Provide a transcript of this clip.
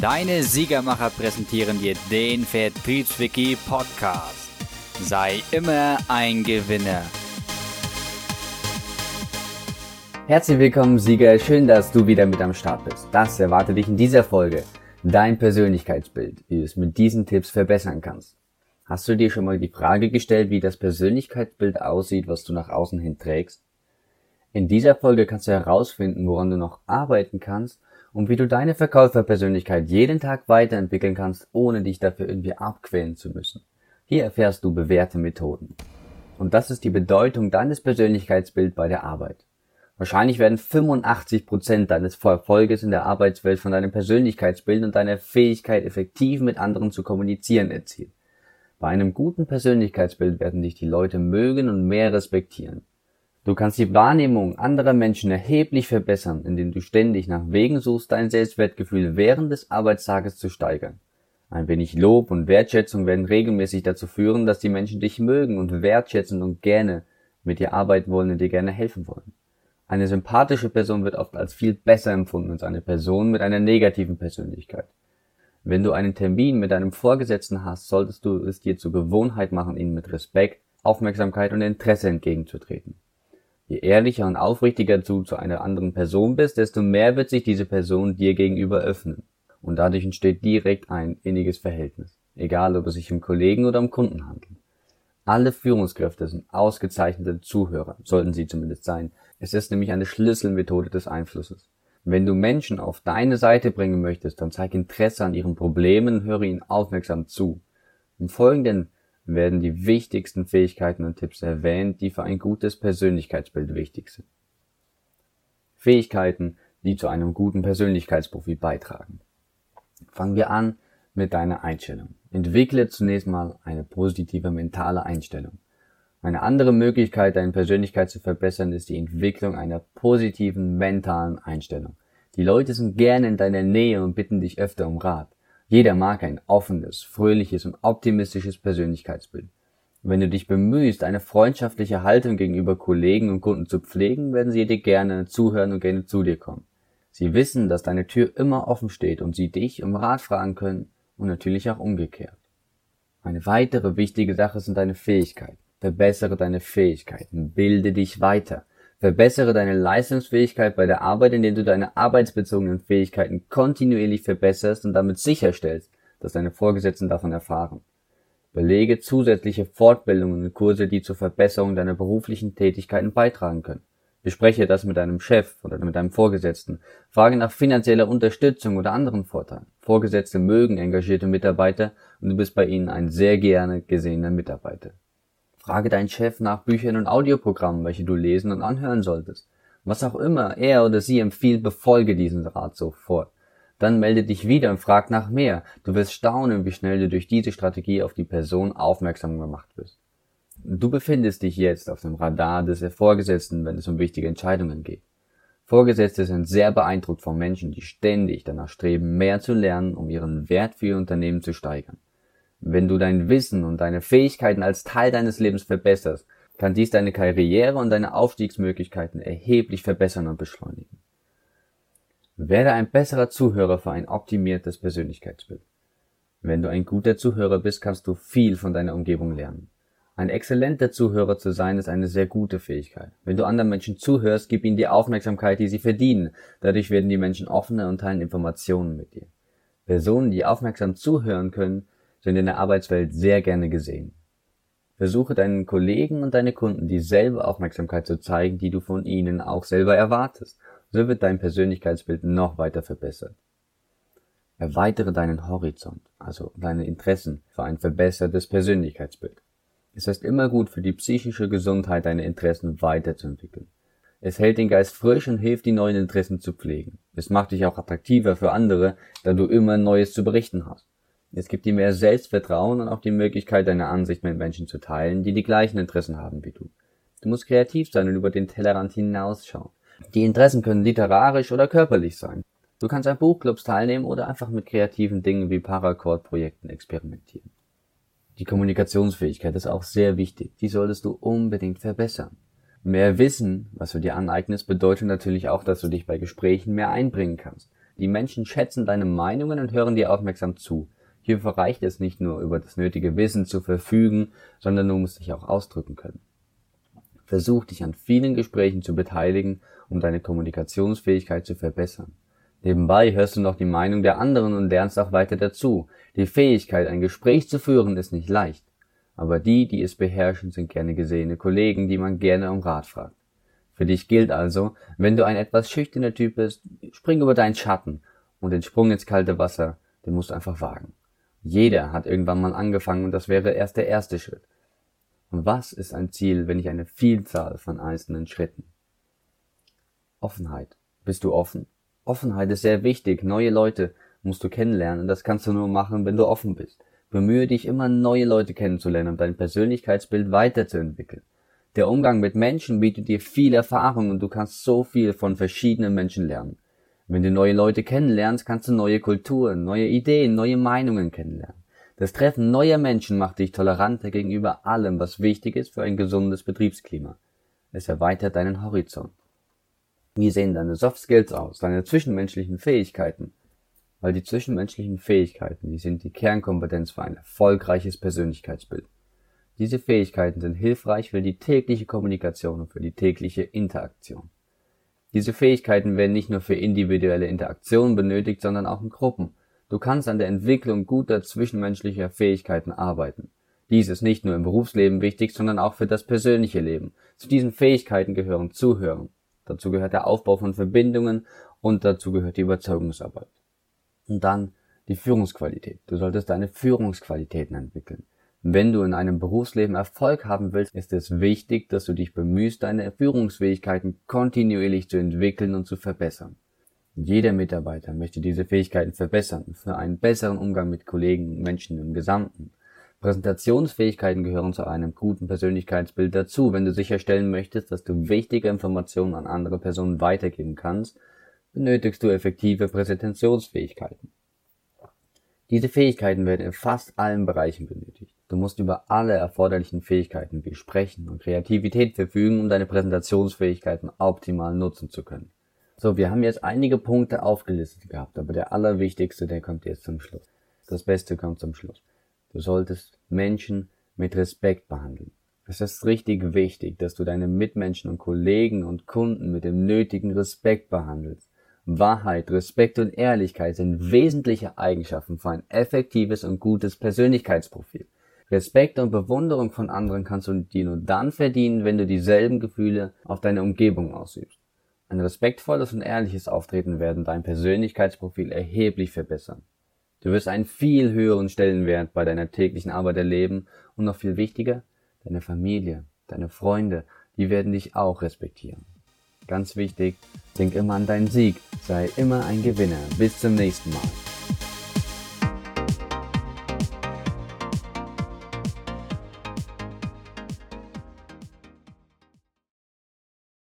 Deine Siegermacher präsentieren dir den Vertriebswiki Podcast. Sei immer ein Gewinner. Herzlich willkommen, Sieger. Schön, dass du wieder mit am Start bist. Das erwartet dich in dieser Folge. Dein Persönlichkeitsbild, wie du es mit diesen Tipps verbessern kannst. Hast du dir schon mal die Frage gestellt, wie das Persönlichkeitsbild aussieht, was du nach außen hin trägst? In dieser Folge kannst du herausfinden, woran du noch arbeiten kannst und wie du deine Verkäuferpersönlichkeit jeden Tag weiterentwickeln kannst, ohne dich dafür irgendwie abquälen zu müssen. Hier erfährst du bewährte Methoden. Und das ist die Bedeutung deines Persönlichkeitsbilds bei der Arbeit. Wahrscheinlich werden 85% deines Erfolges in der Arbeitswelt von deinem Persönlichkeitsbild und deiner Fähigkeit, effektiv mit anderen zu kommunizieren, erzielt. Bei einem guten Persönlichkeitsbild werden dich die Leute mögen und mehr respektieren. Du kannst die Wahrnehmung anderer Menschen erheblich verbessern, indem du ständig nach Wegen suchst, dein Selbstwertgefühl während des Arbeitstages zu steigern. Ein wenig Lob und Wertschätzung werden regelmäßig dazu führen, dass die Menschen dich mögen und wertschätzen und gerne mit dir arbeiten wollen und dir gerne helfen wollen. Eine sympathische Person wird oft als viel besser empfunden als eine Person mit einer negativen Persönlichkeit. Wenn du einen Termin mit deinem Vorgesetzten hast, solltest du es dir zur Gewohnheit machen, ihnen mit Respekt, Aufmerksamkeit und Interesse entgegenzutreten. Je ehrlicher und aufrichtiger du zu einer anderen Person bist, desto mehr wird sich diese Person dir gegenüber öffnen. Und dadurch entsteht direkt ein inniges Verhältnis. Egal, ob es sich um Kollegen oder um Kunden handelt. Alle Führungskräfte sind ausgezeichnete Zuhörer, sollten sie zumindest sein. Es ist nämlich eine Schlüsselmethode des Einflusses. Wenn du Menschen auf deine Seite bringen möchtest, dann zeig Interesse an ihren Problemen und höre ihnen aufmerksam zu. Im Folgenden werden die wichtigsten Fähigkeiten und Tipps erwähnt, die für ein gutes Persönlichkeitsbild wichtig sind. Fähigkeiten, die zu einem guten Persönlichkeitsprofil beitragen. Fangen wir an mit deiner Einstellung. Entwickle zunächst mal eine positive mentale Einstellung. Eine andere Möglichkeit, deine Persönlichkeit zu verbessern, ist die Entwicklung einer positiven mentalen Einstellung. Die Leute sind gerne in deiner Nähe und bitten dich öfter um Rat. Jeder mag ein offenes, fröhliches und optimistisches Persönlichkeitsbild. Wenn du dich bemühst, eine freundschaftliche Haltung gegenüber Kollegen und Kunden zu pflegen, werden sie dir gerne zuhören und gerne zu dir kommen. Sie wissen, dass deine Tür immer offen steht und sie dich um Rat fragen können und natürlich auch umgekehrt. Eine weitere wichtige Sache sind deine Fähigkeiten. Verbessere deine Fähigkeiten, bilde dich weiter. Verbessere deine Leistungsfähigkeit bei der Arbeit, indem du deine arbeitsbezogenen Fähigkeiten kontinuierlich verbesserst und damit sicherstellst, dass deine Vorgesetzten davon erfahren. Belege zusätzliche Fortbildungen und Kurse, die zur Verbesserung deiner beruflichen Tätigkeiten beitragen können. Bespreche das mit deinem Chef oder mit deinem Vorgesetzten. Frage nach finanzieller Unterstützung oder anderen Vorteilen. Vorgesetzte mögen engagierte Mitarbeiter und du bist bei ihnen ein sehr gerne gesehener Mitarbeiter. Frage deinen Chef nach Büchern und Audioprogrammen, welche du lesen und anhören solltest. Was auch immer er oder sie empfiehlt, befolge diesen Rat sofort. Dann melde dich wieder und frag nach mehr. Du wirst staunen, wie schnell du durch diese Strategie auf die Person aufmerksam gemacht wirst. Du befindest dich jetzt auf dem Radar des Vorgesetzten, wenn es um wichtige Entscheidungen geht. Vorgesetzte sind sehr beeindruckt von Menschen, die ständig danach streben, mehr zu lernen, um ihren Wert für ihr Unternehmen zu steigern. Wenn du dein Wissen und deine Fähigkeiten als Teil deines Lebens verbesserst, kann dies deine Karriere und deine Aufstiegsmöglichkeiten erheblich verbessern und beschleunigen. Werde ein besserer Zuhörer für ein optimiertes Persönlichkeitsbild. Wenn du ein guter Zuhörer bist, kannst du viel von deiner Umgebung lernen. Ein exzellenter Zuhörer zu sein, ist eine sehr gute Fähigkeit. Wenn du anderen Menschen zuhörst, gib ihnen die Aufmerksamkeit, die sie verdienen. Dadurch werden die Menschen offener und teilen Informationen mit dir. Personen, die aufmerksam zuhören können, sind in der Arbeitswelt sehr gerne gesehen. Versuche deinen Kollegen und deine Kunden dieselbe Aufmerksamkeit zu zeigen, die du von ihnen auch selber erwartest. So wird dein Persönlichkeitsbild noch weiter verbessert. Erweitere deinen Horizont, also deine Interessen für ein verbessertes Persönlichkeitsbild. Es ist immer gut für die psychische Gesundheit, deine Interessen weiterzuentwickeln. Es hält den Geist frisch und hilft, die neuen Interessen zu pflegen. Es macht dich auch attraktiver für andere, da du immer Neues zu berichten hast. Es gibt dir mehr Selbstvertrauen und auch die Möglichkeit, deine Ansicht mit Menschen zu teilen, die die gleichen Interessen haben wie du. Du musst kreativ sein und über den Tellerrand hinausschauen. Die Interessen können literarisch oder körperlich sein. Du kannst an Buchclubs teilnehmen oder einfach mit kreativen Dingen wie Paracord-Projekten experimentieren. Die Kommunikationsfähigkeit ist auch sehr wichtig. Die solltest du unbedingt verbessern. Mehr Wissen, was du dir aneignest, bedeutet natürlich auch, dass du dich bei Gesprächen mehr einbringen kannst. Die Menschen schätzen deine Meinungen und hören dir aufmerksam zu. Hierfür reicht es nicht nur, über das nötige Wissen zu verfügen, sondern du musst dich auch ausdrücken können. Versuch dich an vielen Gesprächen zu beteiligen, um deine Kommunikationsfähigkeit zu verbessern. Nebenbei hörst du noch die Meinung der anderen und lernst auch weiter dazu. Die Fähigkeit, ein Gespräch zu führen, ist nicht leicht. Aber die, die es beherrschen, sind gerne gesehene Kollegen, die man gerne um Rat fragt. Für dich gilt also, wenn du ein etwas schüchterner Typ bist, spring über deinen Schatten und den Sprung ins kalte Wasser, den musst du einfach wagen. Jeder hat irgendwann mal angefangen und das wäre erst der erste Schritt. Und was ist ein Ziel, wenn nicht eine Vielzahl von einzelnen Schritten? Offenheit. Bist du offen? Offenheit ist sehr wichtig. Neue Leute musst du kennenlernen und das kannst du nur machen, wenn du offen bist. Bemühe dich immer, neue Leute kennenzulernen und dein Persönlichkeitsbild weiterzuentwickeln. Der Umgang mit Menschen bietet dir viel Erfahrung und du kannst so viel von verschiedenen Menschen lernen. Wenn du neue Leute kennenlernst, kannst du neue Kulturen, neue Ideen, neue Meinungen kennenlernen. Das Treffen neuer Menschen macht dich toleranter gegenüber allem, was wichtig ist für ein gesundes Betriebsklima. Es erweitert deinen Horizont. Wie sehen deine Soft Skills aus, deine zwischenmenschlichen Fähigkeiten? Weil die zwischenmenschlichen Fähigkeiten, die sind die Kernkompetenz für ein erfolgreiches Persönlichkeitsbild. Diese Fähigkeiten sind hilfreich für die tägliche Kommunikation und für die tägliche Interaktion. Diese Fähigkeiten werden nicht nur für individuelle Interaktionen benötigt, sondern auch in Gruppen. Du kannst an der Entwicklung guter zwischenmenschlicher Fähigkeiten arbeiten. Dies ist nicht nur im Berufsleben wichtig, sondern auch für das persönliche Leben. Zu diesen Fähigkeiten gehören Zuhören. Dazu gehört der Aufbau von Verbindungen und dazu gehört die Überzeugungsarbeit. Und dann die Führungsqualität. Du solltest deine Führungsqualitäten entwickeln. Wenn du in einem Berufsleben Erfolg haben willst, ist es wichtig, dass du dich bemühst, deine Führungsfähigkeiten kontinuierlich zu entwickeln und zu verbessern. Jeder Mitarbeiter möchte diese Fähigkeiten verbessern für einen besseren Umgang mit Kollegen und Menschen im Gesamten. Präsentationsfähigkeiten gehören zu einem guten Persönlichkeitsbild dazu. Wenn du sicherstellen möchtest, dass du wichtige Informationen an andere Personen weitergeben kannst, benötigst du effektive Präsentationsfähigkeiten. Diese Fähigkeiten werden in fast allen Bereichen benötigt. Du musst über alle erforderlichen Fähigkeiten wie Sprechen und Kreativität verfügen, um deine Präsentationsfähigkeiten optimal nutzen zu können. So, wir haben jetzt einige Punkte aufgelistet gehabt, aber der allerwichtigste, der kommt jetzt zum Schluss. Das Beste kommt zum Schluss. Du solltest Menschen mit Respekt behandeln. Es ist richtig wichtig, dass du deine Mitmenschen und Kollegen und Kunden mit dem nötigen Respekt behandelst. Wahrheit, Respekt und Ehrlichkeit sind wesentliche Eigenschaften für ein effektives und gutes Persönlichkeitsprofil. Respekt und Bewunderung von anderen kannst du dir nur dann verdienen, wenn du dieselben Gefühle auf deine Umgebung ausübst. Ein respektvolles und ehrliches Auftreten werden dein Persönlichkeitsprofil erheblich verbessern. Du wirst einen viel höheren Stellenwert bei deiner täglichen Arbeit erleben und noch viel wichtiger, deine Familie, deine Freunde, die werden dich auch respektieren. Ganz wichtig, denk immer an deinen Sieg, sei immer ein Gewinner. Bis zum nächsten Mal.